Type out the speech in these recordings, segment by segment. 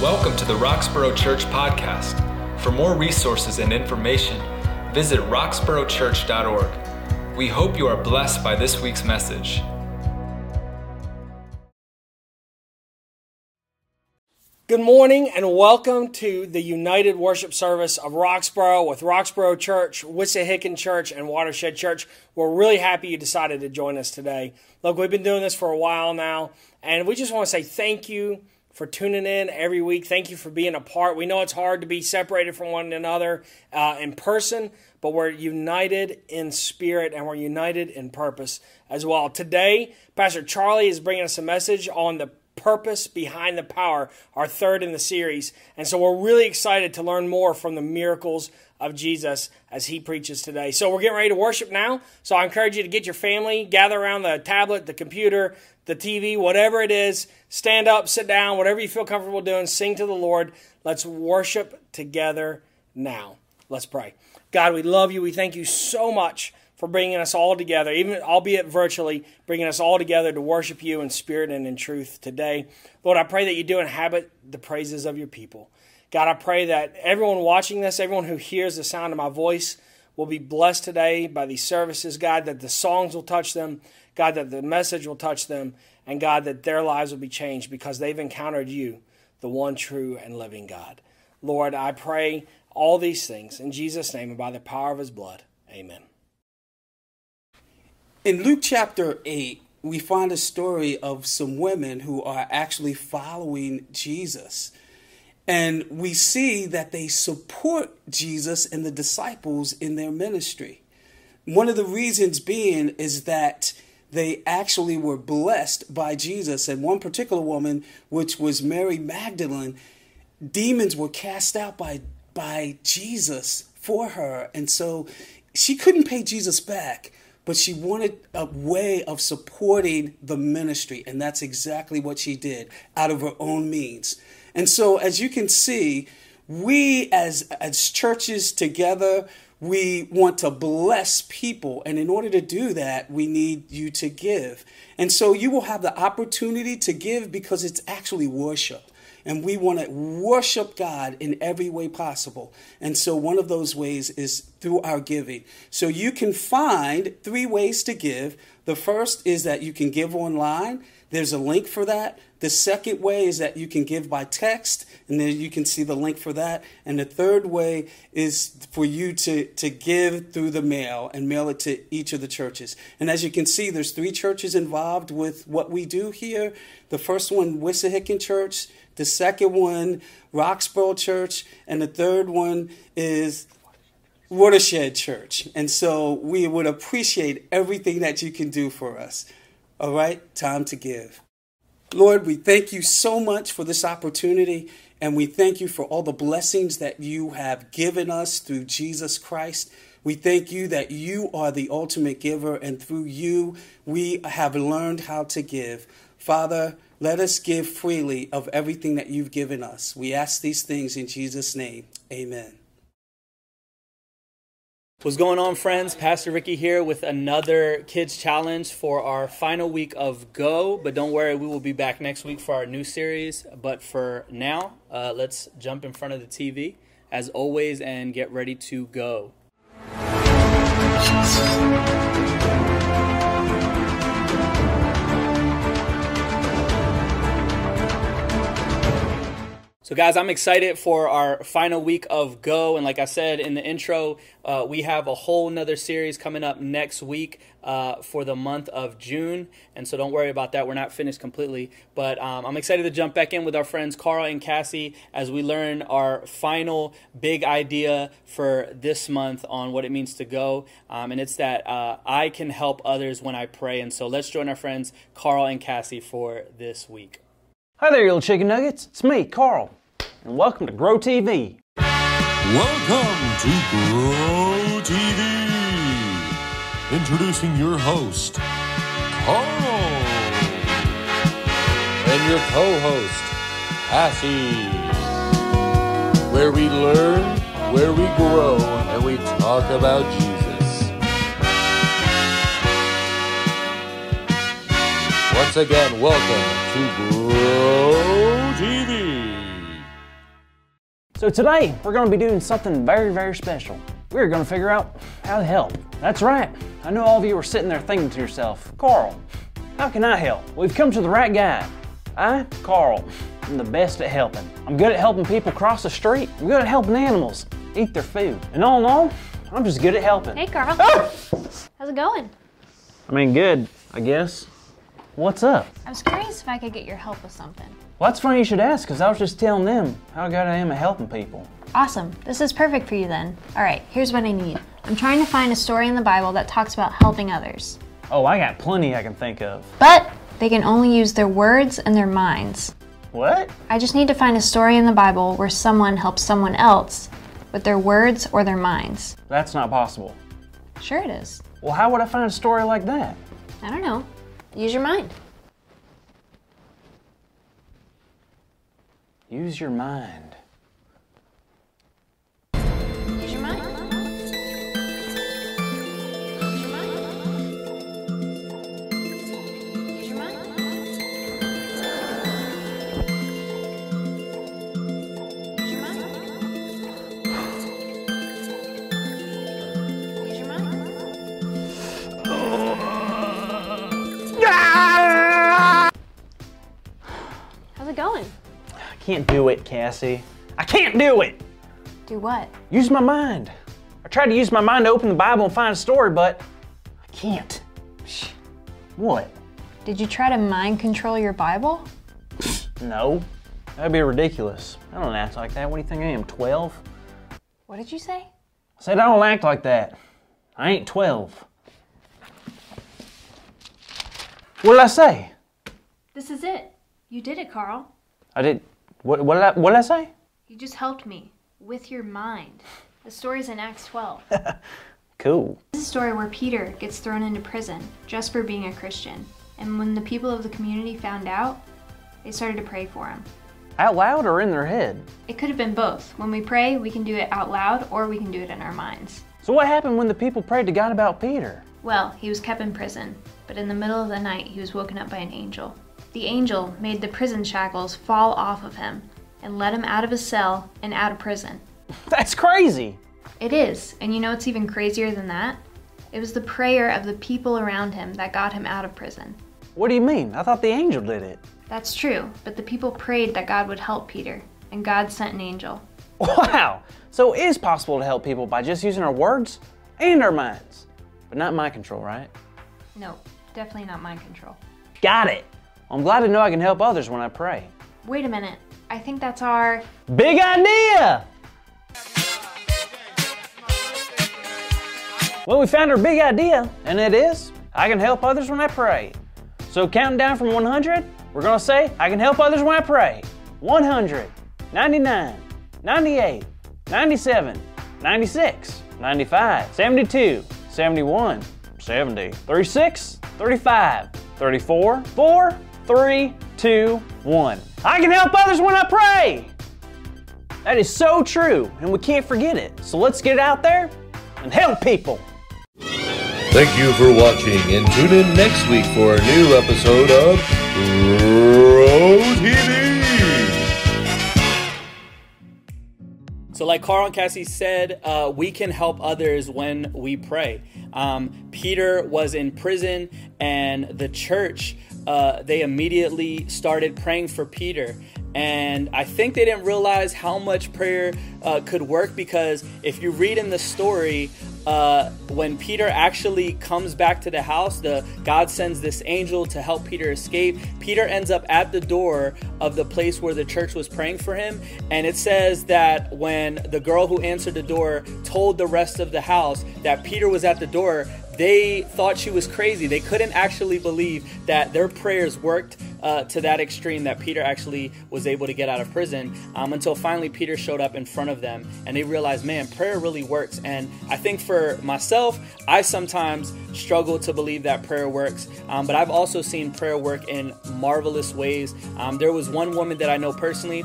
Welcome to the Roxborough Church Podcast. For more resources and information, visit roxboroughchurch.org. We hope you are blessed by this week's message. Good morning and welcome to the United Worship Service of Roxborough with Roxborough Church, Wissahickon Church, and Watershed Church. We're really happy you decided to join us today. Look, we've been doing this for a while now, and we just want to say thank you for tuning in every week. Thank you for being a part. We know it's hard to be separated from one another uh, in person, but we're united in spirit and we're united in purpose as well. Today, Pastor Charlie is bringing us a message on the purpose behind the power, our third in the series. And so we're really excited to learn more from the miracles of Jesus as he preaches today. So we're getting ready to worship now. So I encourage you to get your family, gather around the tablet, the computer, the TV, whatever it is, stand up, sit down, whatever you feel comfortable doing, sing to the Lord. Let's worship together now. Let's pray. God, we love you. We thank you so much for bringing us all together, even albeit virtually, bringing us all together to worship you in spirit and in truth today. Lord, I pray that you do inhabit the praises of your people. God, I pray that everyone watching this, everyone who hears the sound of my voice, will be blessed today by these services, God, that the songs will touch them, God, that the message will touch them, and God, that their lives will be changed because they've encountered you, the one true and living God. Lord, I pray all these things in Jesus' name and by the power of his blood. Amen. In Luke chapter 8, we find a story of some women who are actually following Jesus. And we see that they support Jesus and the disciples in their ministry. One of the reasons being is that they actually were blessed by Jesus. And one particular woman, which was Mary Magdalene, demons were cast out by, by Jesus for her. And so she couldn't pay Jesus back but she wanted a way of supporting the ministry, and that's exactly what she did out of her own means. And so, as you can see, we as as churches together, we want to bless people, and in order to do that, we need you to give. And so, you will have the opportunity to give because it's actually worship and we want to worship God in every way possible. And so one of those ways is through our giving. So you can find three ways to give. The first is that you can give online. There's a link for that. The second way is that you can give by text, and then you can see the link for that. And the third way is for you to, to give through the mail and mail it to each of the churches. And as you can see, there's three churches involved with what we do here. The first one, Wissahickon Church the second one, Roxborough Church, and the third one is Watershed Church. And so we would appreciate everything that you can do for us. All right, time to give. Lord, we thank you so much for this opportunity, and we thank you for all the blessings that you have given us through Jesus Christ. We thank you that you are the ultimate giver, and through you, we have learned how to give. Father, let us give freely of everything that you've given us. We ask these things in Jesus' name. Amen. What's going on, friends? Pastor Ricky here with another kids challenge for our final week of Go. But don't worry, we will be back next week for our new series. But for now, uh, let's jump in front of the TV as always and get ready to go. So, guys, I'm excited for our final week of Go. And like I said in the intro, uh, we have a whole nother series coming up next week uh, for the month of June. And so don't worry about that. We're not finished completely. But um, I'm excited to jump back in with our friends Carl and Cassie as we learn our final big idea for this month on what it means to go. Um, and it's that uh, I can help others when I pray. And so let's join our friends Carl and Cassie for this week. Hi there, you little chicken nuggets. It's me, Carl and welcome to Grow TV. Welcome to Grow TV. Introducing your host, Carl, and your co-host, Cassie. Where we learn, where we grow, and we talk about Jesus. Once again, welcome to Grow So today, we're going to be doing something very, very special. We're going to figure out how to help. That's right. I know all of you are sitting there thinking to yourself, Carl, how can I help? We've come to the right guy. I, Carl, am the best at helping. I'm good at helping people cross the street. I'm good at helping animals eat their food. And all in all, I'm just good at helping. Hey, Carl. Ah! How's it going? I mean, good, I guess. What's up? I was curious if I could get your help with something. Well, that's funny you should ask, because I was just telling them how good I am at helping people. Awesome. This is perfect for you then. All right, here's what I need. I'm trying to find a story in the Bible that talks about helping others. Oh, I got plenty I can think of. But they can only use their words and their minds. What? I just need to find a story in the Bible where someone helps someone else with their words or their minds. That's not possible. Sure, it is. Well, how would I find a story like that? I don't know. Use your mind. Use your mind. Can't do it, Cassie. I can't do it! Do what? Use my mind. I tried to use my mind to open the Bible and find a story, but I can't. Shh. What? Did you try to mind control your Bible? No. That'd be ridiculous. I don't act like that. What do you think I am, 12? What did you say? I said I don't act like that. I ain't 12. What did I say? This is it. You did it, Carl. I did. What, what, did, I, what did I say? You just helped me with your mind. The story's in Acts 12. Cool. This is a story where Peter gets thrown into prison just for being a Christian. And when the people of the community found out, they started to pray for him. Out loud or in their head? It could have been both. When we pray, we can do it out loud or we can do it in our minds. So what happened when the people prayed to God about Peter? Well, he was kept in prison, but in the middle of the night, he was woken up by an angel. The angel made the prison shackles fall off of him and let him out of his cell and out of prison. That's crazy. It is, and you know what's even crazier than that? It was the prayer of the people around him that got him out of prison. What do you mean? I thought the angel did it. That's true, but the people prayed that God would help Peter, and God sent an angel. Wow. So it is possible to help people by just using our words and our minds. But not mind control, right? No, definitely not mind control. Got it. I'm glad to know I can help others when I pray. Wait a minute, I think that's our. Big idea! Well, we found our big idea, and it is I can help others when I pray. So, counting down from 100, we're going to say I can help others when I pray. 100, 99, 98, 97, 96, 95, 72, 71, 70, 36, 35, 34, 4, 3, 2, 1. I can help others when I pray! That is so true, and we can't forget it. So let's get out there and help people. Thank you for watching and tune in next week for a new episode of Grow TV. So, like Carl and Cassie said, uh, we can help others when we pray. Um, Peter was in prison, and the church uh, they immediately started praying for Peter. And I think they didn't realize how much prayer uh, could work because if you read in the story, uh, when Peter actually comes back to the house, the God sends this angel to help Peter escape. Peter ends up at the door of the place where the church was praying for him, and it says that when the girl who answered the door told the rest of the house that Peter was at the door, they thought she was crazy. They couldn't actually believe that their prayers worked uh, to that extreme that Peter actually was able to get out of prison um, until finally Peter showed up in front of them and they realized, man, prayer really works. And I think for myself, I sometimes struggle to believe that prayer works, um, but I've also seen prayer work in marvelous ways. Um, there was one woman that I know personally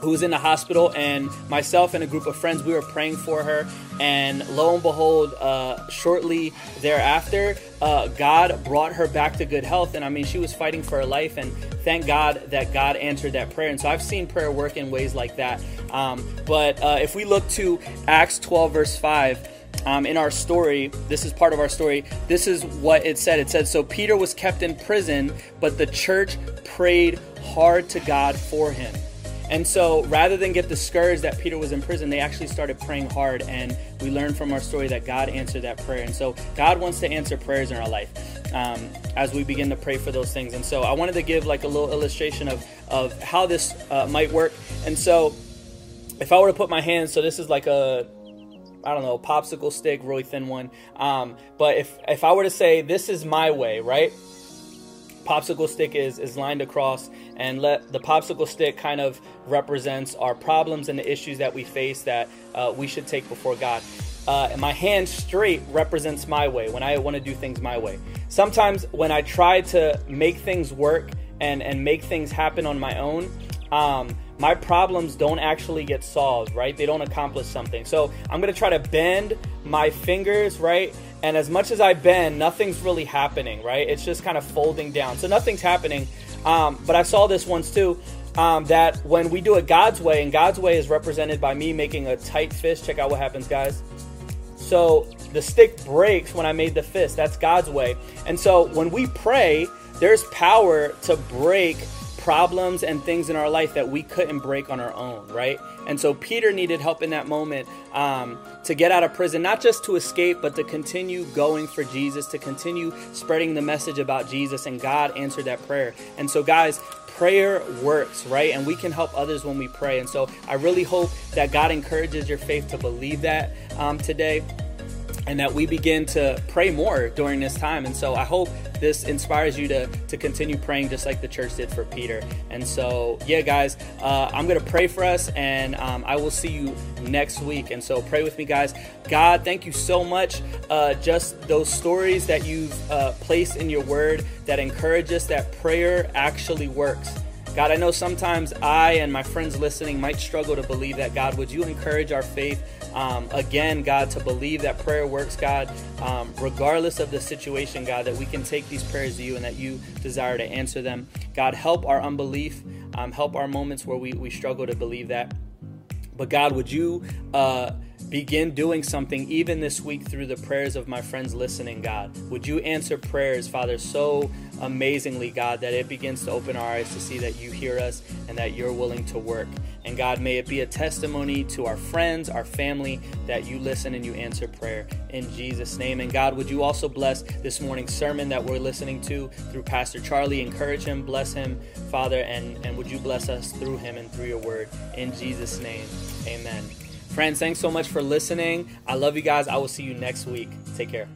who was in the hospital and myself and a group of friends we were praying for her And lo and behold, uh, shortly thereafter, uh, God brought her back to good health. And I mean, she was fighting for her life. And thank God that God answered that prayer. And so I've seen prayer work in ways like that. Um, but uh, if we look to Acts 12, verse 5, um, in our story, this is part of our story. This is what it said. It said, So Peter was kept in prison, but the church prayed hard to God for him. And so rather than get discouraged that Peter was in prison, they actually started praying hard. And we learned from our story that God answered that prayer. And so God wants to answer prayers in our life um, as we begin to pray for those things. And so I wanted to give like a little illustration of, of how this uh, might work. And so if I were to put my hands, so this is like a I don't know, popsicle stick, really thin one. Um, but if if I were to say this is my way, right? Popsicle stick is is lined across, and let the popsicle stick kind of represents our problems and the issues that we face that uh, we should take before God. Uh, and my hand straight represents my way when I want to do things my way. Sometimes when I try to make things work and and make things happen on my own, um, my problems don't actually get solved, right? They don't accomplish something. So I'm gonna try to bend my fingers, right? And as much as I bend, nothing's really happening, right? It's just kind of folding down. So nothing's happening. Um, but I saw this once too. Um, that when we do it God's way, and God's way is represented by me making a tight fist. Check out what happens, guys. So the stick breaks when I made the fist. That's God's way. And so when we pray, there's power to break problems and things in our life that we couldn't break on our own, right? And so Peter needed help in that moment um, to get out of prison, not just to escape, but to continue going for Jesus, to continue spreading the message about Jesus. And God answered that prayer. And so, guys, prayer works, right? And we can help others when we pray. And so I really hope that God encourages your faith to believe that um, today and that we begin to pray more during this time. And so I hope this inspires you to, to continue praying just like the church did for Peter. And so, yeah, guys, uh, I'm going to pray for us and um, I will see you next week. And so pray with me, guys. God, thank you so much. Uh, just those stories that you've uh, placed in your word that encourage us that prayer actually works. God, I know sometimes I and my friends listening might struggle to believe that. God, would you encourage our faith um, again, God, to believe that prayer works, God, um, regardless of the situation, God, that we can take these prayers to you and that you desire to answer them. God, help our unbelief, um, help our moments where we, we struggle to believe that. But God, would you uh, begin doing something even this week through the prayers of my friends listening, God? Would you answer prayers, Father, so amazingly, God, that it begins to open our eyes to see that you hear us and that you're willing to work. And God, may it be a testimony to our friends, our family, that you listen and you answer prayer in Jesus' name. And God, would you also bless this morning's sermon that we're listening to through Pastor Charlie? Encourage him, bless him, Father, and, and would you bless us through him and through your word in Jesus' name. Amen. Friends, thanks so much for listening. I love you guys. I will see you next week. Take care.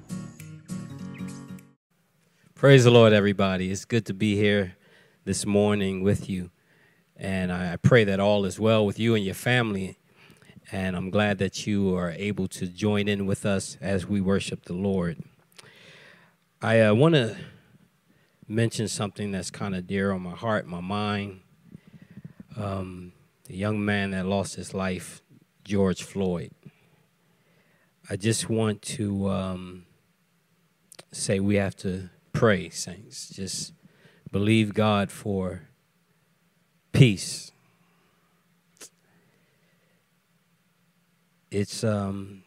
Praise the Lord, everybody. It's good to be here this morning with you. And I pray that all is well with you and your family. And I'm glad that you are able to join in with us as we worship the Lord. I uh, want to mention something that's kind of dear on my heart, my mind. Um, the young man that lost his life, George Floyd. I just want to um, say we have to pray, saints. Just believe God for peace. It's um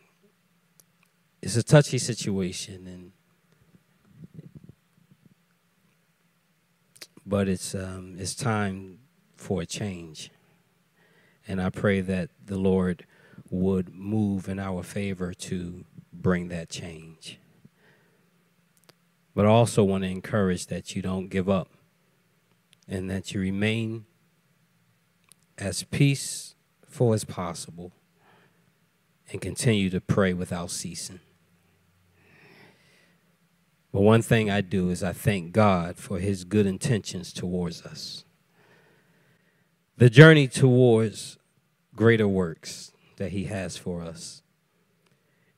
it's a touchy situation and but it's um it's time for a change. And I pray that the Lord would move in our favor to bring that change. But I also want to encourage that you don't give up and that you remain as peaceful as possible and continue to pray without ceasing. But one thing I do is I thank God for his good intentions towards us. The journey towards greater works that he has for us.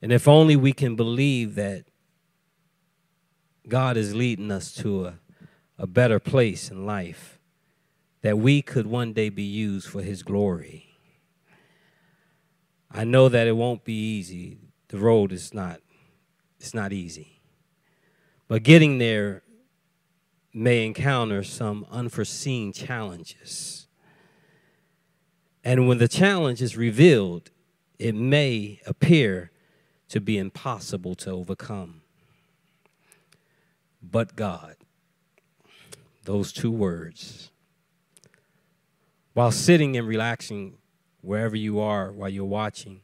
And if only we can believe that God is leading us to a, a better place in life, that we could one day be used for His glory. I know that it won't be easy. The road is not it's not easy. But getting there may encounter some unforeseen challenges. And when the challenge is revealed, it may appear to be impossible to overcome. But God, those two words, while sitting and relaxing wherever you are while you're watching,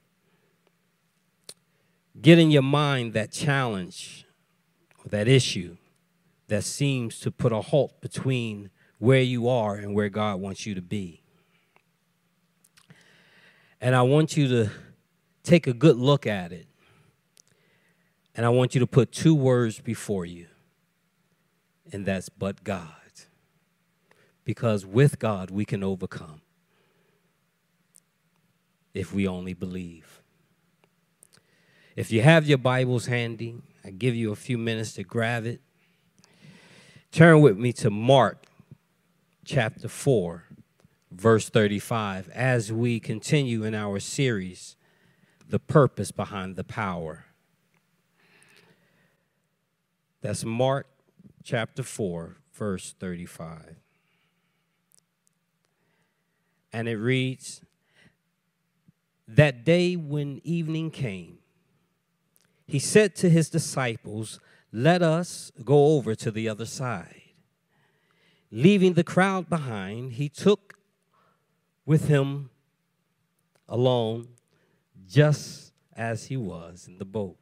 get in your mind that challenge that issue that seems to put a halt between where you are and where God wants you to be. And I want you to take a good look at it. And I want you to put two words before you, and that's but God. Because with God, we can overcome if we only believe. If you have your Bibles handy, I give you a few minutes to grab it. Turn with me to Mark chapter 4, verse 35, as we continue in our series, The Purpose Behind the Power. That's Mark chapter 4, verse 35. And it reads That day when evening came, he said to his disciples, Let us go over to the other side. Leaving the crowd behind, he took with him alone, just as he was in the boat.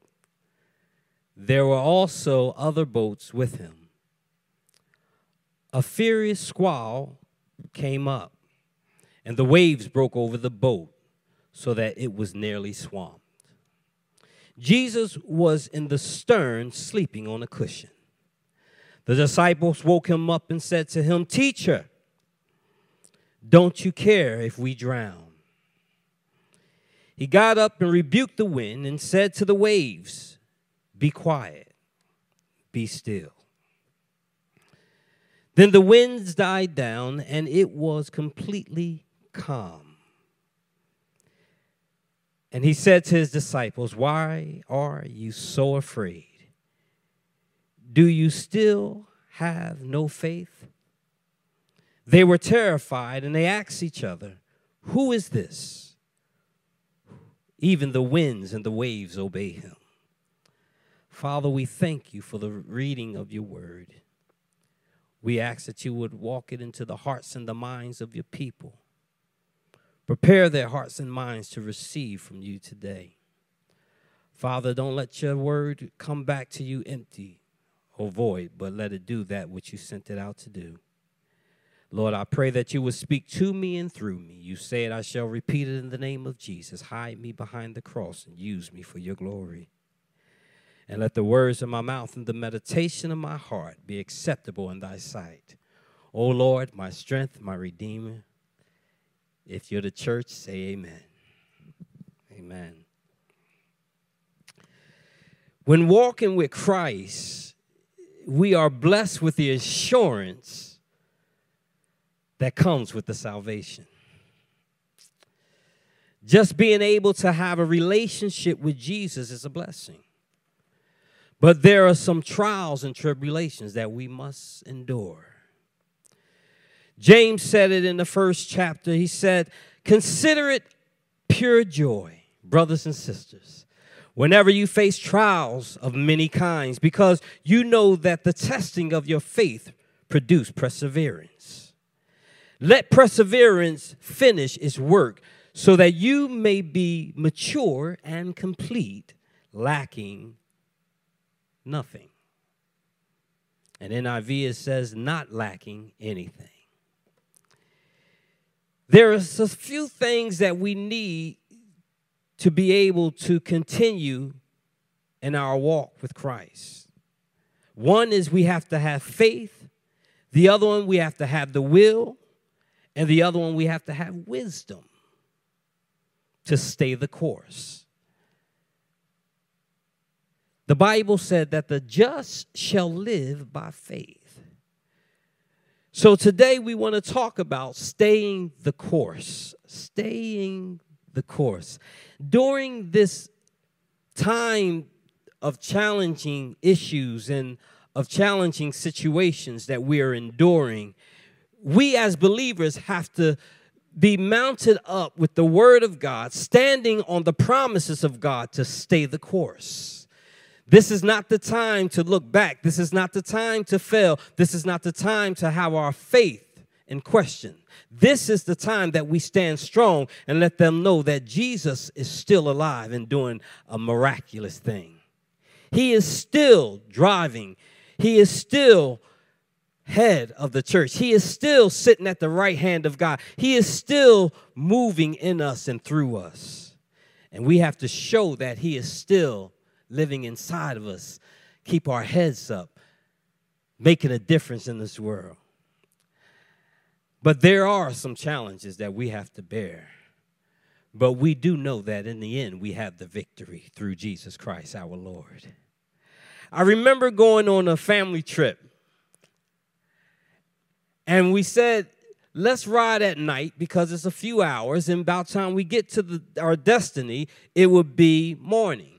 There were also other boats with him. A furious squall came up, and the waves broke over the boat so that it was nearly swamped. Jesus was in the stern, sleeping on a cushion. The disciples woke him up and said to him, Teacher, don't you care if we drown? He got up and rebuked the wind and said to the waves, Be quiet, be still. Then the winds died down and it was completely calm. And he said to his disciples, Why are you so afraid? Do you still have no faith? They were terrified and they asked each other, Who is this? Even the winds and the waves obey him. Father, we thank you for the reading of your word. We ask that you would walk it into the hearts and the minds of your people. Prepare their hearts and minds to receive from you today. Father, don't let your word come back to you empty or void, but let it do that which you sent it out to do. Lord, I pray that you would speak to me and through me. You said, I shall repeat it in the name of Jesus. Hide me behind the cross and use me for your glory. And let the words of my mouth and the meditation of my heart be acceptable in thy sight. O Lord, my strength, my redeemer, if you're the church, say amen. Amen. When walking with Christ, we are blessed with the assurance that comes with the salvation. Just being able to have a relationship with Jesus is a blessing. But there are some trials and tribulations that we must endure. James said it in the first chapter. He said, Consider it pure joy, brothers and sisters, whenever you face trials of many kinds, because you know that the testing of your faith produce perseverance. Let perseverance finish its work so that you may be mature and complete, lacking nothing. And NIV it says, not lacking anything. There are a few things that we need to be able to continue in our walk with Christ. One is we have to have faith, the other one, we have to have the will, and the other one, we have to have wisdom to stay the course. The Bible said that the just shall live by faith. So today we want to talk about staying the course, staying the course. During this time of challenging issues and of challenging situations that we are enduring, we as believers have to be mounted up with the Word of God, standing on the promises of God to stay the course. This is not the time to look back. This is not the time to fail. This is not the time to have our faith in question. This is the time that we stand strong and let them know that Jesus is still alive and doing a miraculous thing. He is still driving, He is still head of the church. He is still sitting at the right hand of God. He is still moving in us and through us. And we have to show that He is still living inside of us. Keep our heads up, making a difference in this world. But there are some challenges that we have to bear. But we do know that in the end, we have the victory through Jesus Christ our Lord. I remember going on a family trip, and we said, let's ride at night because it's a few hours, and about time we get to the, our destiny, it would be morning.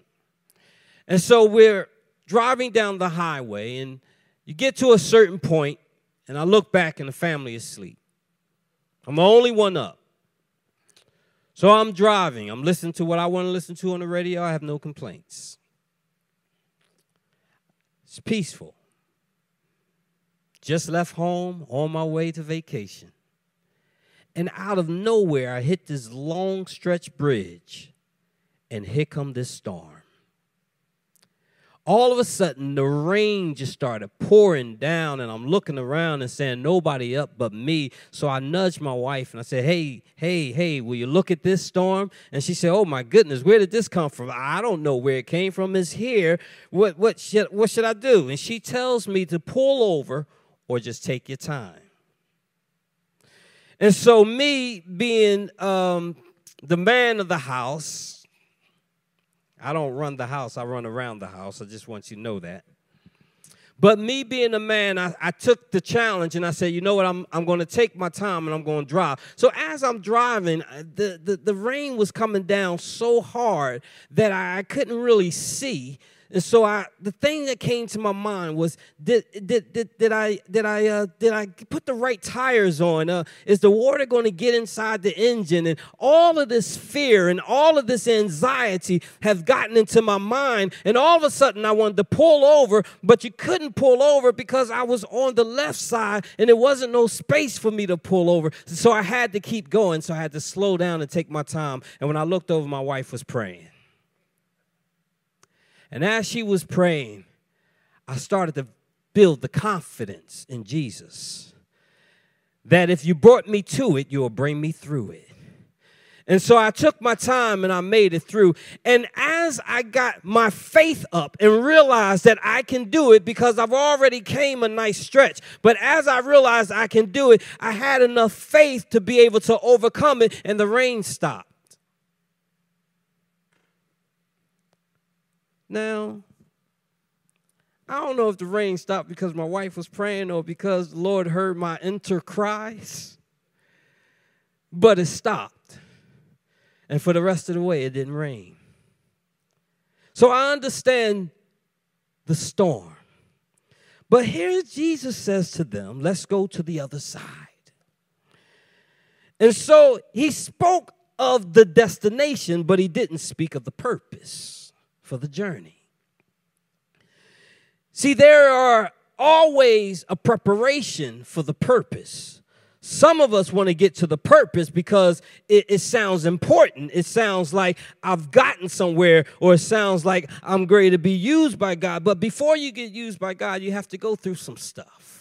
And so we're driving down the highway, and you get to a certain point, and I look back, and the family is asleep. I'm the only one up. So I'm driving. I'm listening to what I want to listen to on the radio. I have no complaints. It's peaceful. Just left home on my way to vacation. And out of nowhere, I hit this long stretch bridge, and here come this storm. All of a sudden the rain just started pouring down and i'm looking around and saying nobody up but me. So i nudged my wife and i said hey hey hey will you look at this storm? And she said oh my goodness where did this come from? I don't know where it came from. It's here. What what should what should i do? And she tells me to pull over or just take your time and so me being um, the man of the house I don't run the house, I run around the house. I just want you to know that. But me being a man, I, I, took the challenge and I said, you know what, I'm, I'm going to take my time and I'm going to drive. So as I'm driving, uh, the, the, the rain was coming down so hard that I, I couldn't really see. And so I, the thing that came to my mind was, did, did, did, did I, did I, uh, did I put the right tires on? Uh, is the water going to get inside the engine? And all of this fear and all of this anxiety have gotten into my mind. And all of a sudden I wanted to pull over, but you couldn't pull over because I was on the left side and there wasn't no space for me to pull over. So I had to keep going. So I had to slow down and take my time. And when I looked over, my wife was praying. And as she was praying, I started to build the confidence in Jesus that if you brought me to it, you'll bring me through it. And so I took my time and I made it through. And as I got my faith up and realized that I can do it because I've already came a nice stretch, but as I realized I can do it, I had enough faith to be able to overcome it and the rain stopped. Now, I don't know if the rain stopped because my wife was praying or because the Lord heard my inter cries, but it stopped. And for the rest of the way, it didn't rain. So I understand the storm. But here Jesus says to them, let's go to the other side. And so he spoke of the destination, but he didn't speak of the purpose for the journey. See, there are always a preparation for the purpose. Some of us want to get to the purpose because it, it, sounds important. It sounds like I've gotten somewhere, or it sounds like I'm ready to be used by God. But before you get used by God, you have to go through some stuff.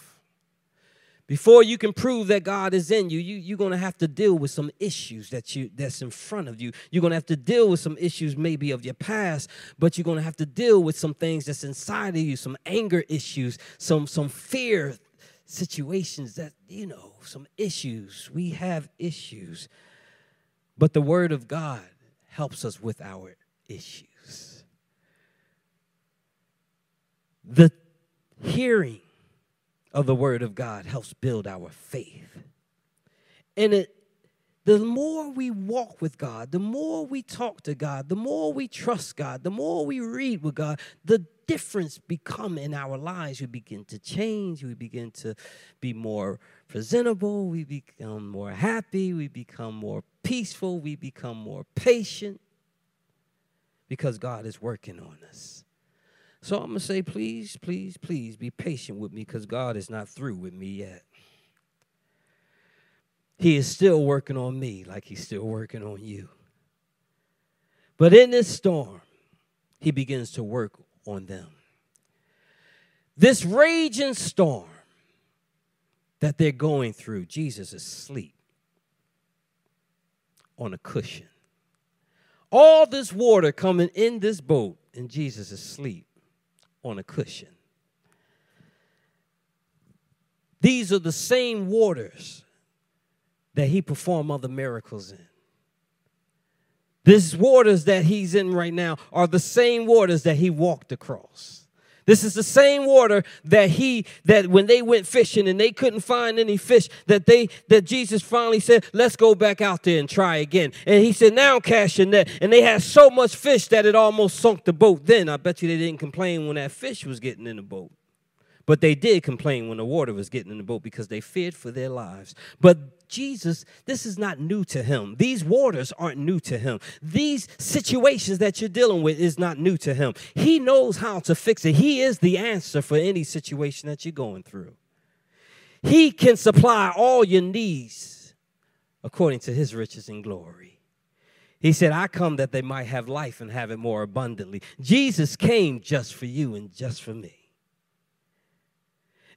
Before you can prove that God is in you, you you're going to have to deal with some issues that you that's in front of you. You're going to have to deal with some issues maybe of your past, but you're going to have to deal with some things that's inside of you, some anger issues, some some fear situations that, you know, some issues. We have issues. But the word of God helps us with our issues. The hearing of the Word of God helps build our faith. And it the more we walk with God, the more we talk to God, the more we trust God, the more we read with God, the difference become in our lives. We begin to change. We begin to be more presentable. We become more happy. We become more peaceful. We become more patient because God is working on us. So I'm going to say, please, please, please be patient with me because God is not through with me yet. He is still working on me like He's still working on you. But in this storm, He begins to work on them. This raging storm that they're going through, Jesus is asleep on a cushion. All this water coming in this boat, and Jesus is asleep on a cushion. These are the same waters that he performed other miracles in. These waters that he's in right now are the same waters that he walked across. This is the same water that he that when they went fishing and they couldn't find any fish that they that Jesus finally said, "Let's go back out there and try again." And he said, "Now cast your net." And they had so much fish that it almost sunk the boat. Then I bet you they didn't complain when that fish was getting in the boat. But they did complain when the water was getting in the boat because they feared for their lives. But Jesus, this is not new to him. These waters aren't new to him. These situations that you're dealing with is not new to him. He knows how to fix it. He is the answer for any situation that you're going through. He can supply all your needs according to his riches and glory. He said, I come that they might have life and have it more abundantly. Jesus came just for you and just for me.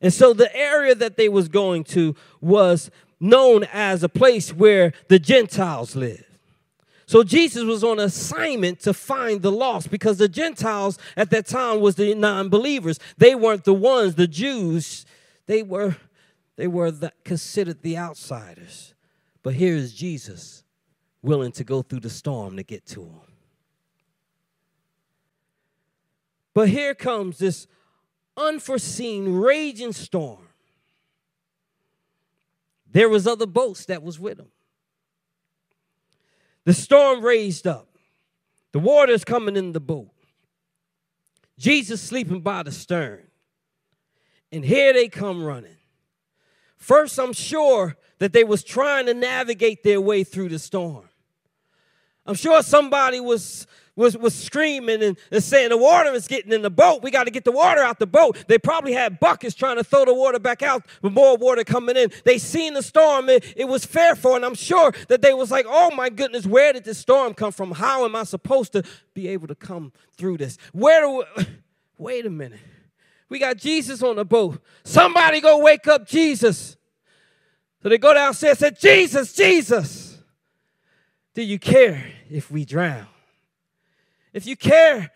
And so the area that they was going to was known as a place where the Gentiles live. So Jesus was on assignment to find the lost because the Gentiles at that time was the non-believers. They weren't the ones, the Jews. They were they were the, considered the outsiders. But here is Jesus willing to go through the storm to get to them. But here comes this unforeseen raging storm there was other boats that was with him. The storm raised up. The water's coming in the boat. Jesus sleeping by the stern. And here they come running. First, I'm sure that they was trying to navigate their way through the storm. I'm sure somebody was was, was screaming and, and saying, The water is getting in the boat. We got to get the water out the boat. They probably had buckets trying to throw the water back out with more water coming in. They seen the storm. It, it was fearful. And I'm sure that they was like, Oh my goodness, where did this storm come from? How am I supposed to be able to come through this? Where do we, wait a minute. We got Jesus on the boat. Somebody go wake up Jesus. So they go downstairs and said, Jesus, Jesus, do you care if we drown? If you care,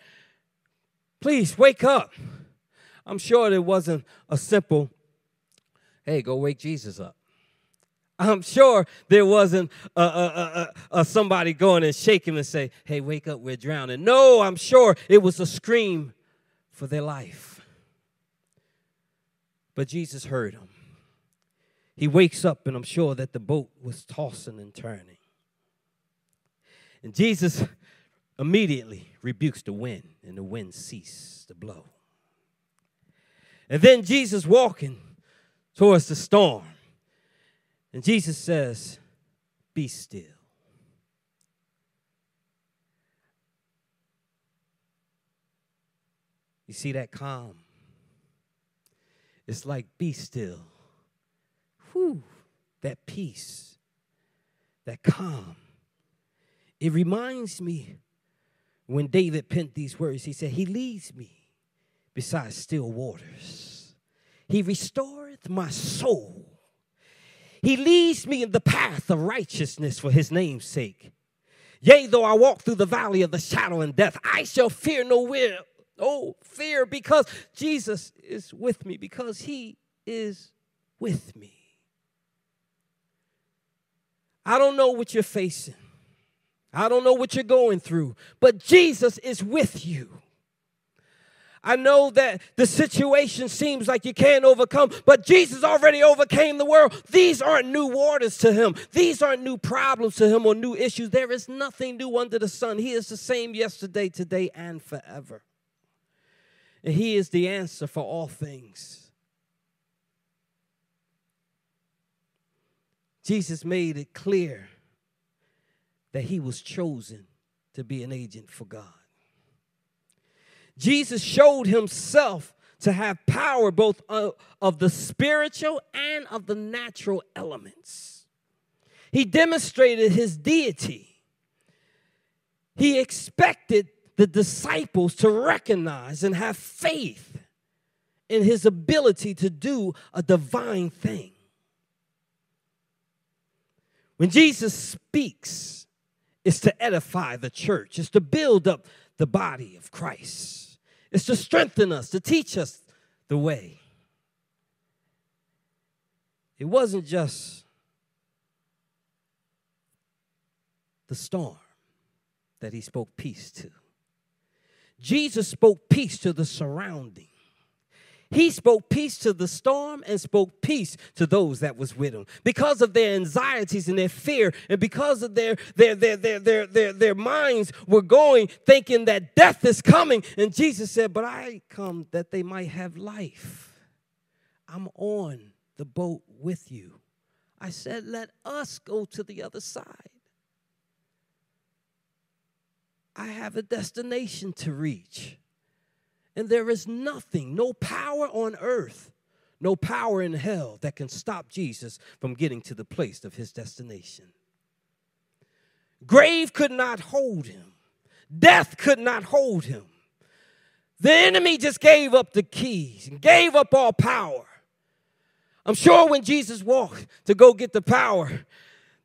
please wake up. I'm sure it wasn't a simple, hey, go wake Jesus up. I'm sure there wasn't a, a, a, a, somebody going and shake him and say, hey, wake up, we're drowning. No, I'm sure it was a scream for their life. But Jesus heard him. He wakes up, and I'm sure that the boat was tossing and turning. And Jesus immediately rebukes the wind, and the wind ceases to blow. And then Jesus walking towards the storm, and Jesus says, Be still. You see that calm? It's like, Be still. Whew, that peace, that calm. It reminds me when David penned these words, he said, He leads me beside still waters. He restoreth my soul. He leads me in the path of righteousness for his name's sake. Yea, though I walk through the valley of the shadow and death, I shall fear no will. Oh, fear because Jesus is with me, because he is with me. I don't know what you're facing. I don't know what you're going through, but Jesus is with you. I know that the situation seems like you can't overcome, but Jesus already overcame the world. These aren't new waters to him. These aren't new problems to him or new issues. There is nothing new under the sun. He is the same yesterday, today, and forever. And he is the answer for all things. Jesus made it clear that he was chosen to be an agent for God. Jesus showed himself to have power both of the spiritual and of the natural elements. He demonstrated his deity. He expected the disciples to recognize and have faith in his ability to do a divine thing. When Jesus speaks, it's to edify the church, it's to build up the body of Christ. It's to strengthen us, to teach us the way. It wasn't just the storm that he spoke peace to. Jesus spoke peace to the surrounding. He spoke peace to the storm and spoke peace to those that was with him. Because of their anxieties and their fear, and because of their their their their their their, their minds were going thinking that death is coming. And Jesus said, But I come that they might have life. I'm on the boat with you. I said, Let us go to the other side. I have a destination to reach. And there is nothing, no power on earth, no power in hell that can stop Jesus from getting to the place of his destination. Grave could not hold him, death could not hold him. The enemy just gave up the keys and gave up all power. I'm sure when Jesus walked to go get the power,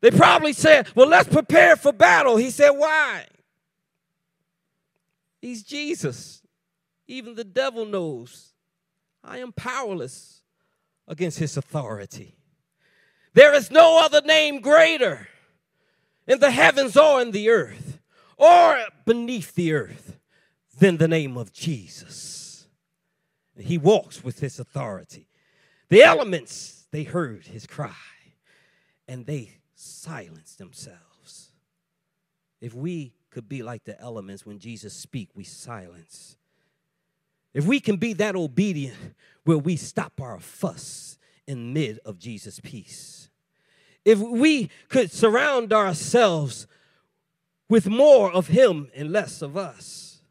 they probably said, Well, let's prepare for battle. He said, Why? He's Jesus. Even the devil knows I am powerless against his authority. There is no other name greater in the heavens or in the earth or beneath the earth than the name of Jesus. He walks with his authority. The elements, they heard his cry and they silenced themselves. If we could be like the elements when Jesus speak, we silence if we can be that obedient where we stop our fuss in mid of Jesus' peace. If we could surround ourselves with more of him and less of us,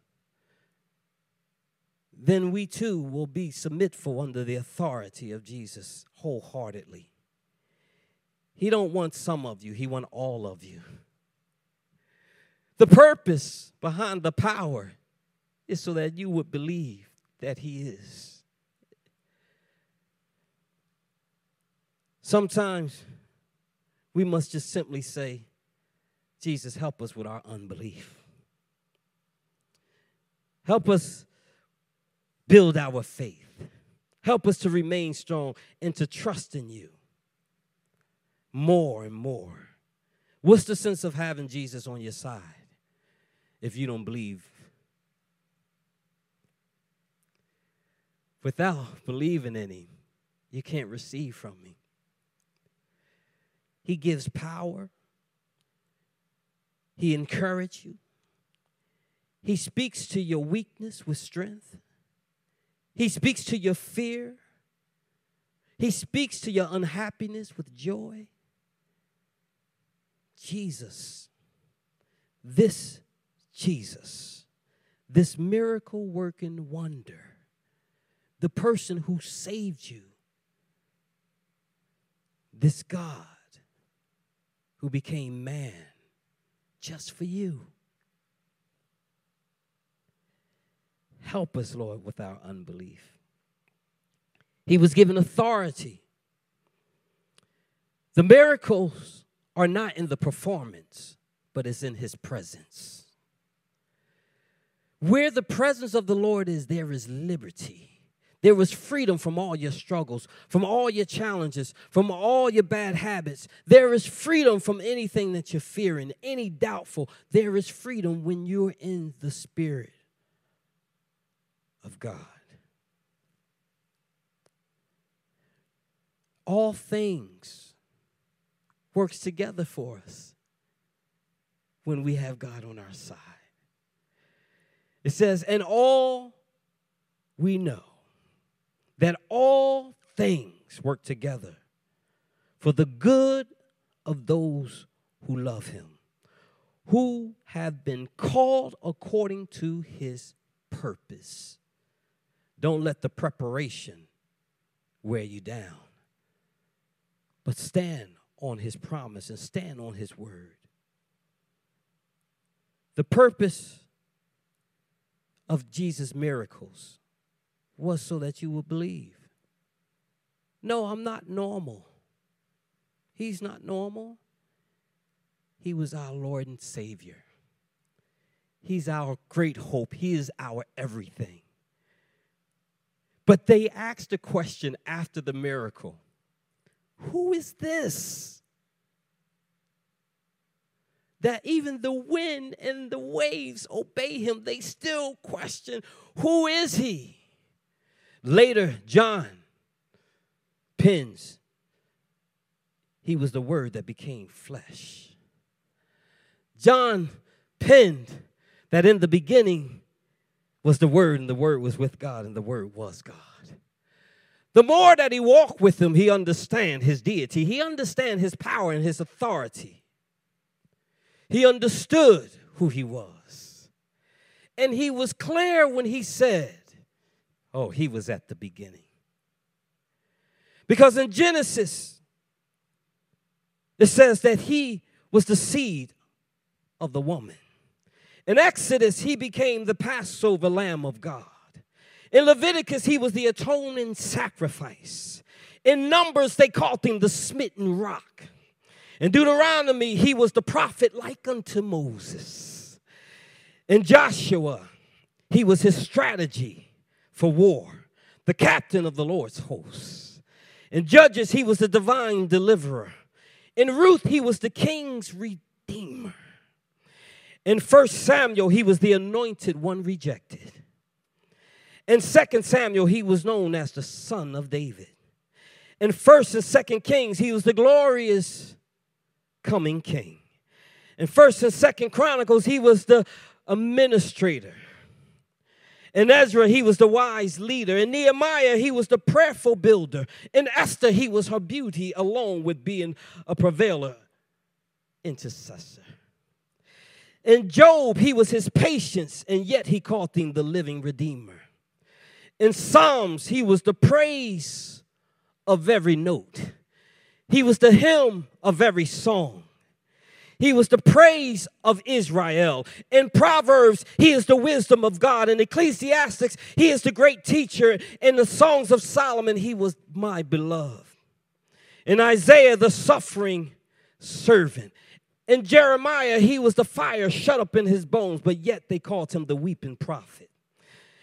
then we too will be submitful under the authority of Jesus wholeheartedly. He don't want some of you, he want all of you. The purpose behind the power is so that you would believe that He is. Sometimes we must just simply say, Jesus, help us with our unbelief. Help us build our faith. Help us to remain strong and to trust in you more and more. What's the sense of having Jesus on your side if you don't believe Without believing in Him, you can't receive from me. He gives power, He encourages you, He speaks to your weakness with strength, He speaks to your fear, He speaks to your unhappiness with joy. Jesus, this Jesus, this miracle working wonder the person who saved you. This God who became man just for you. Help us, Lord, with our unbelief. He was given authority. The miracles are not in the performance, but it's in his presence. Where the presence of the Lord is, there is liberty. There was freedom from all your struggles, from all your challenges, from all your bad habits. There is freedom from anything that you're fearing, any doubtful. There is freedom when you're in the Spirit. of God. All things works together for us when we have God on our side. It says, and all we know that all things work together for the good of those who love him, who have been called according to his purpose. Don't let the preparation wear you down, but stand on his promise and stand on his word. The purpose of Jesus' miracles was so that you would believe. No, I'm not normal. He's not normal. He was our Lord and Savior. He's our great hope. He is our everything. But they asked a question after the miracle Who is this? That even the wind and the waves obey him, they still question, Who is he? Later, John pins, He was the Word that became flesh. John penned that in the beginning was the Word, and the Word was with God, and the Word was God. The more that he walked with him, he understand his deity. He understand his power and his authority. He understood who he was. And he was clear when he said, Oh, he was at the beginning. Because in Genesis, it says that he was the seed of the woman. In Exodus, he became the Passover lamb of God. In Leviticus, he was the atoning sacrifice. In Numbers, they called him the smitten rock. In Deuteronomy, he was the prophet like unto Moses. In Joshua, he was his strategy for war, the captain of the Lord's hosts. In Judges, he was the divine deliverer. In Ruth, he was the king's redeemer. In 1 Samuel, he was the anointed one rejected. In 2 Samuel, he was known as the son of David. In 1st and 2nd Kings, he was the glorious coming king. In 1st and 2nd Chronicles, he was the administrator. In Ezra, he was the wise leader. In Nehemiah, he was the prayerful builder. In Esther, he was her beauty, along with being a prevailer, intercessor. In Job, he was his patience, and yet he called him the living redeemer. In Psalms, he was the praise of every note, he was the hymn of every song. He was the praise of Israel. In Proverbs, he is the wisdom of God. In Ecclesiastics, he is the great teacher. In the Songs of Solomon, he was my beloved. In Isaiah, the suffering servant. In Jeremiah, he was the fire shut up in his bones, but yet they called him the weeping prophet.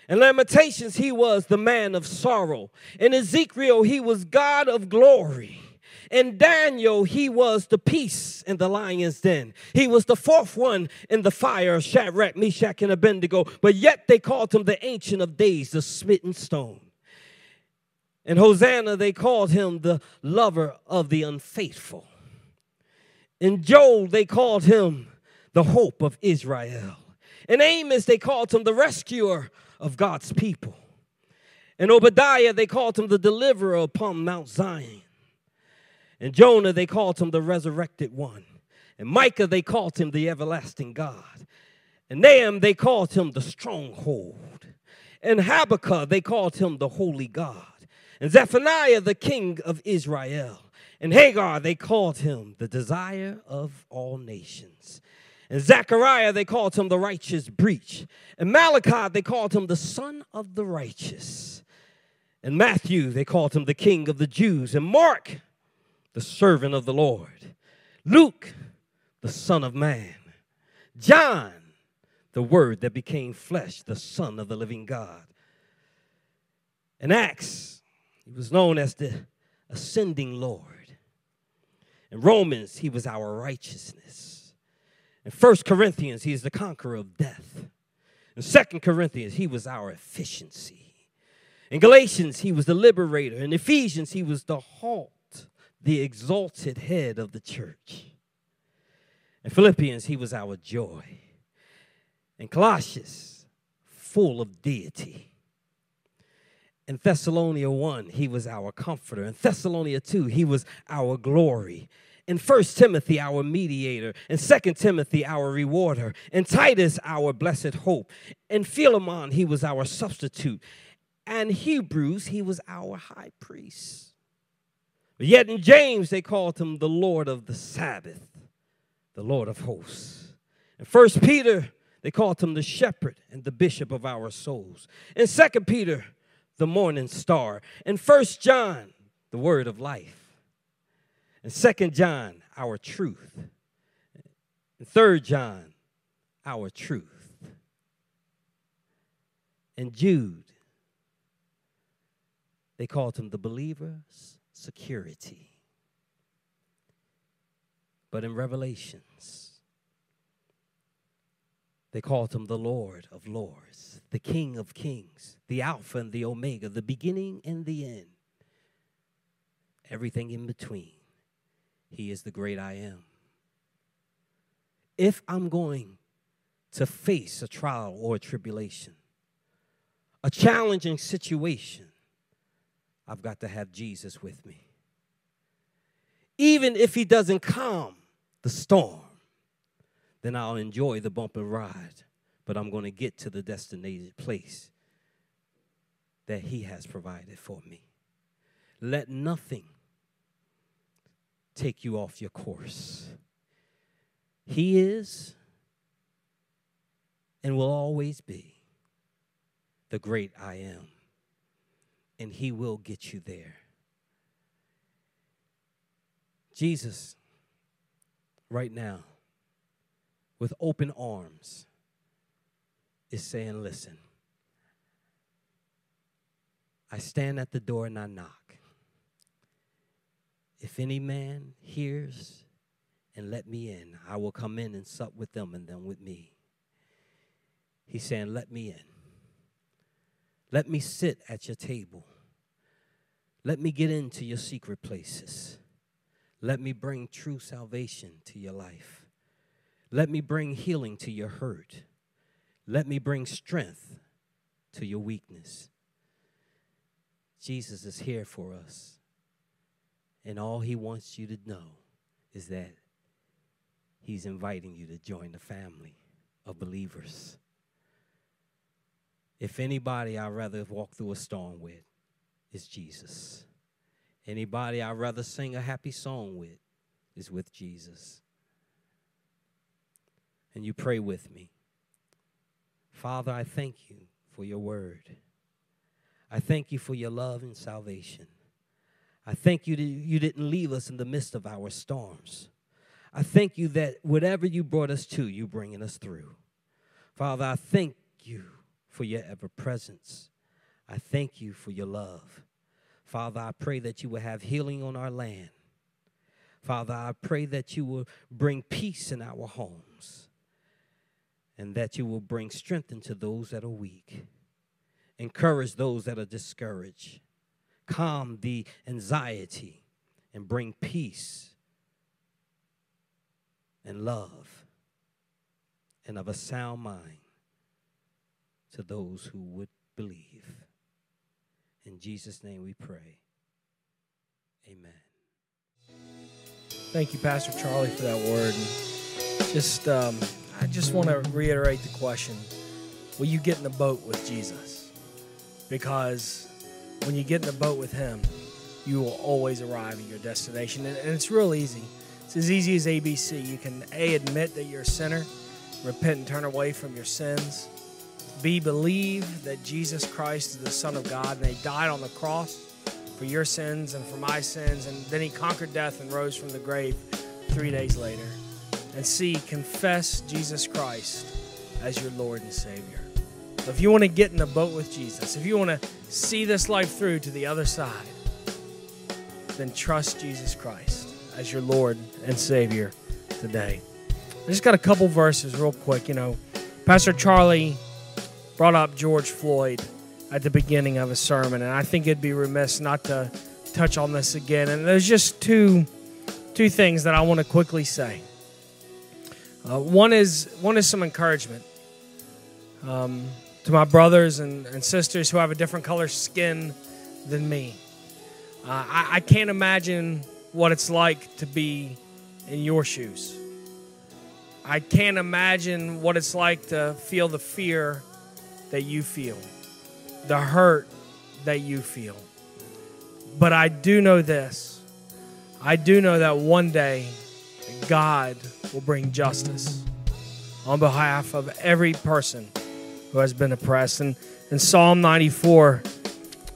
In Lamentations, he was the man of sorrow. In Ezekiel, he was God of glory. In Daniel, he was the peace in the lion's den. He was the fourth one in the fire of Shadrach, Meshach, and Abednego, but yet they called him the Ancient of Days, the smitten stone. In Hosea, they called him the lover of the unfaithful. In Joel, they called him the hope of Israel. In Amos, they called him the rescuer of God's people. In Obadiah, they called him the deliverer upon Mount Zion. In Jonah, they called him the resurrected one. And Micah, they called him the everlasting God. And Nahum, they called him the stronghold. And Habakkuk, they called him the holy God. And Zephaniah, the king of Israel. And Haggai, they called him the desire of all nations. And Zechariah, they called him the righteous breach. And Malachi, they called him the son of the righteous. And Matthew, they called him the king of the Jews. And Mark, the servant of the Lord. Luke, the Son of Man. John, the Word that became flesh, the Son of the living God. In Acts, he was known as the ascending Lord. In Romans, he was our righteousness. In First Corinthians, he is the conqueror of death. In Second Corinthians, he was our efficiency. In Galatians, he was the liberator. In Ephesians, he was the halt, the exalted head of the church. In Philippians, he was our joy. In Colossians, full of deity. In Thessalonica 1, he was our comforter. In Thessalonica 2, he was our glory. In 1 Timothy, our mediator. In 2 Timothy, our rewarder. In Titus, our blessed hope. In Philemon, he was our substitute. And Hebrews, he was our high priest. Yet in James, they called him the Lord of the Sabbath, the Lord of hosts. In 1 Peter, they called him the shepherd and the bishop of our souls. In 2 Peter, the morning star. In First John, the word of life. In Second John, our truth. In Third John, our truth. In Jude, they called him the believer's security. But in Revelations, they called him the Lord of Lords, the King of Kings, the Alpha and the Omega, the beginning and the end. Everything in between. He is the great I am. If I'm going to face a trial or a tribulation, a challenging situation, I've got to have Jesus with me. Even if he doesn't calm the storm, then I'll enjoy the bump and ride. But I'm going to get to the designated place that He has provided for me. Let nothing take you off your course. He is and will always be the great I am, and He will get you there. Jesus, right now, with open arms is saying, Listen, I stand at the door and I knock. If any man hears and let me in, I will come in and sup with them and them with me. He's saying, Let me in. Let me sit at your table. Let me get into your secret places. Let me bring true salvation to your life. Let me bring healing to your hurt. Let me bring strength to your weakness. Jesus is here for us. And all he wants you to know is that he's inviting you to join the family of believers. If anybody I'd rather walk through a storm with is Jesus. Anybody I'd rather sing a happy song with is with Jesus and you pray with me. Father, I thank you for your word. I thank you for your love and salvation. I thank you that you didn't leave us in the midst of our storms. I thank you that whatever you brought us to, you're bringing us through. Father, I thank you for your ever presence. I thank you for your love. Father, I pray that you will have healing on our land. Father, I pray that you will bring peace in our homes and that you will bring strength into those that are weak. Encourage those that are discouraged. Calm the anxiety and bring peace and love and of a sound mind to those who would believe. In Jesus' name we pray. Amen. Thank you, Pastor Charlie, for that word. And just um, I just want to reiterate the question Will you get in the boat with Jesus? Because when you get in the boat with Him, you will always arrive at your destination. And, it's real easy. It's as easy as ABC. You can A, admit that you're a sinner, repent and turn away from your sins. B, believe that Jesus Christ is the Son of God and He died on the cross for your sins and for my sins. And then He conquered death and rose from the grave three days later and C, confess Jesus Christ as your Lord and Savior. So if you want to get in the boat with Jesus, if you want to see this life through to the other side, then trust Jesus Christ as your Lord and Savior today. I just got a couple verses real quick. You know, Pastor Charlie brought up George Floyd at the beginning of his sermon, and I think it'd be remiss not to touch on this again. And there's just two two things that I want to quickly say. Uh, one is one is some encouragement um, to my brothers and, and sisters who have a different color skin than me. Uh, I, I can't imagine what it's like to be in your shoes. I can't imagine what it's like to feel the fear that you feel, the hurt that you feel. But I do know this I do know that one day God will bring justice on behalf of every person who has been oppressed. And in Psalm 94,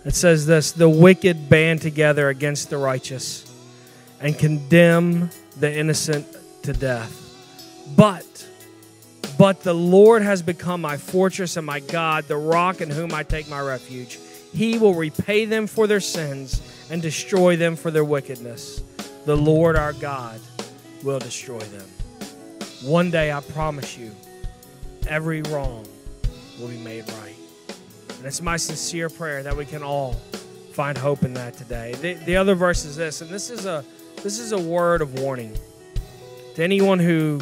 it says this The wicked band together against the righteous and condemn the innocent to death. But, but the Lord has become my fortress and my God, the rock in whom I take my refuge. He will repay them for their sins and destroy them for their wickedness. The Lord our God will destroy them. One day, I promise you, every wrong will be made right. And it's my sincere prayer that we can all find hope in that today. The, the other verse is this, and this is a this is a word of warning to anyone who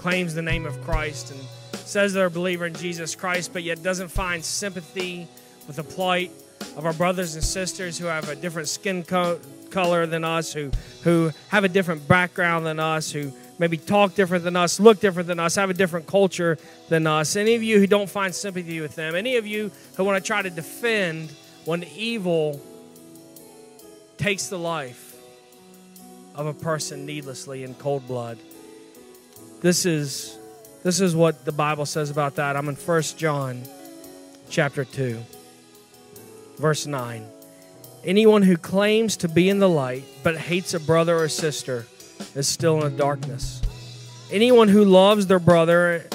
claims the name of Christ and says they're a believer in Jesus Christ, but yet doesn't find sympathy with the plight of our brothers and sisters who have a different skin co- color than us, who who have a different background than us, who maybe talk different than us, look different than us, have a different culture than us. Any of you who don't find sympathy with them, any of you who want to try to defend when evil takes the life of a person needlessly in cold blood. This is this is what the Bible says about that. I'm in 1 John chapter 2 verse 9. Anyone who claims to be in the light but hates a brother or sister is still in the darkness. Anyone who loves their brother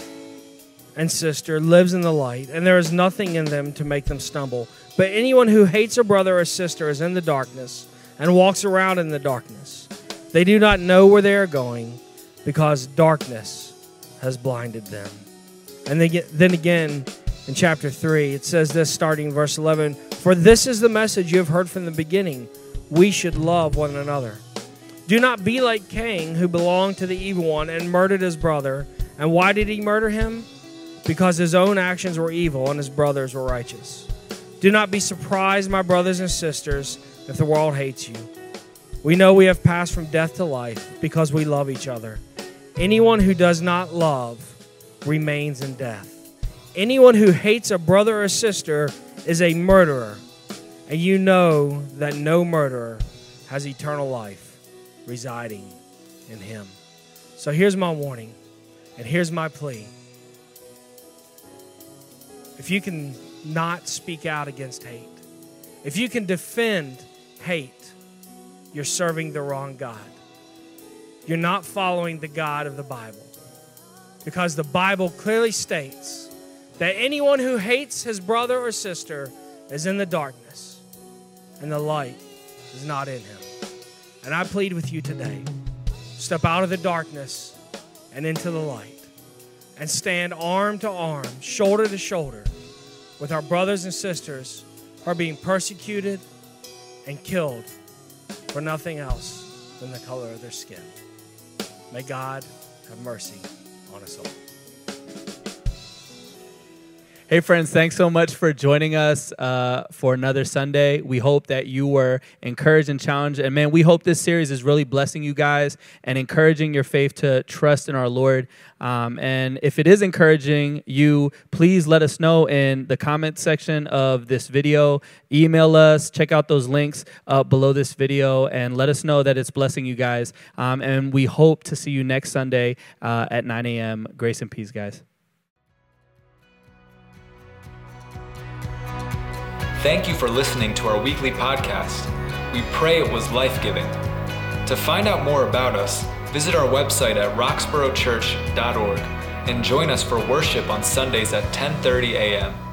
and sister lives in the light, and there is nothing in them to make them stumble. But anyone who hates a brother or sister is in the darkness and walks around in the darkness. They do not know where they are going because darkness has blinded them. And then again in chapter 3, it says this starting verse 11 For this is the message you have heard from the beginning we should love one another. Do not be like Cain, who belonged to the evil one and murdered his brother. And why did he murder him? Because his own actions were evil and his brothers were righteous. Do not be surprised, my brothers and sisters, if the world hates you. We know we have passed from death to life because we love each other. Anyone who does not love remains in death. Anyone who hates a brother or sister is a murderer, and you know that no murderer has eternal life residing in him. So here's my warning, and here's my plea. If you can not speak out against hate, if you can defend hate, you're serving the wrong God. You're not following the God of the Bible. Because the Bible clearly states that anyone who hates his brother or sister is in the darkness, and the light is not in him. And I plead with you today step out of the darkness and into the light and stand arm to arm, shoulder to shoulder with our brothers and sisters who are being persecuted and killed for nothing else than the color of their skin. May God have mercy on us all. Hey, friends, thanks so much for joining us uh, for another Sunday. We hope that you were encouraged and challenged. And man, we hope this series is really blessing you guys and encouraging your faith to trust in our Lord. Um, and if it is encouraging you, please let us know in the comment section of this video. Email us, check out those links uh, below this video, and let us know that it's blessing you guys. Um, and we hope to see you next Sunday uh, at 9 a.m. Grace and peace, guys. Thank you for listening to our weekly podcast. We pray it was life giving. To find out more about us, visit our website at roxboroughchurch.org and join us for worship on Sundays at 10:30 a.m.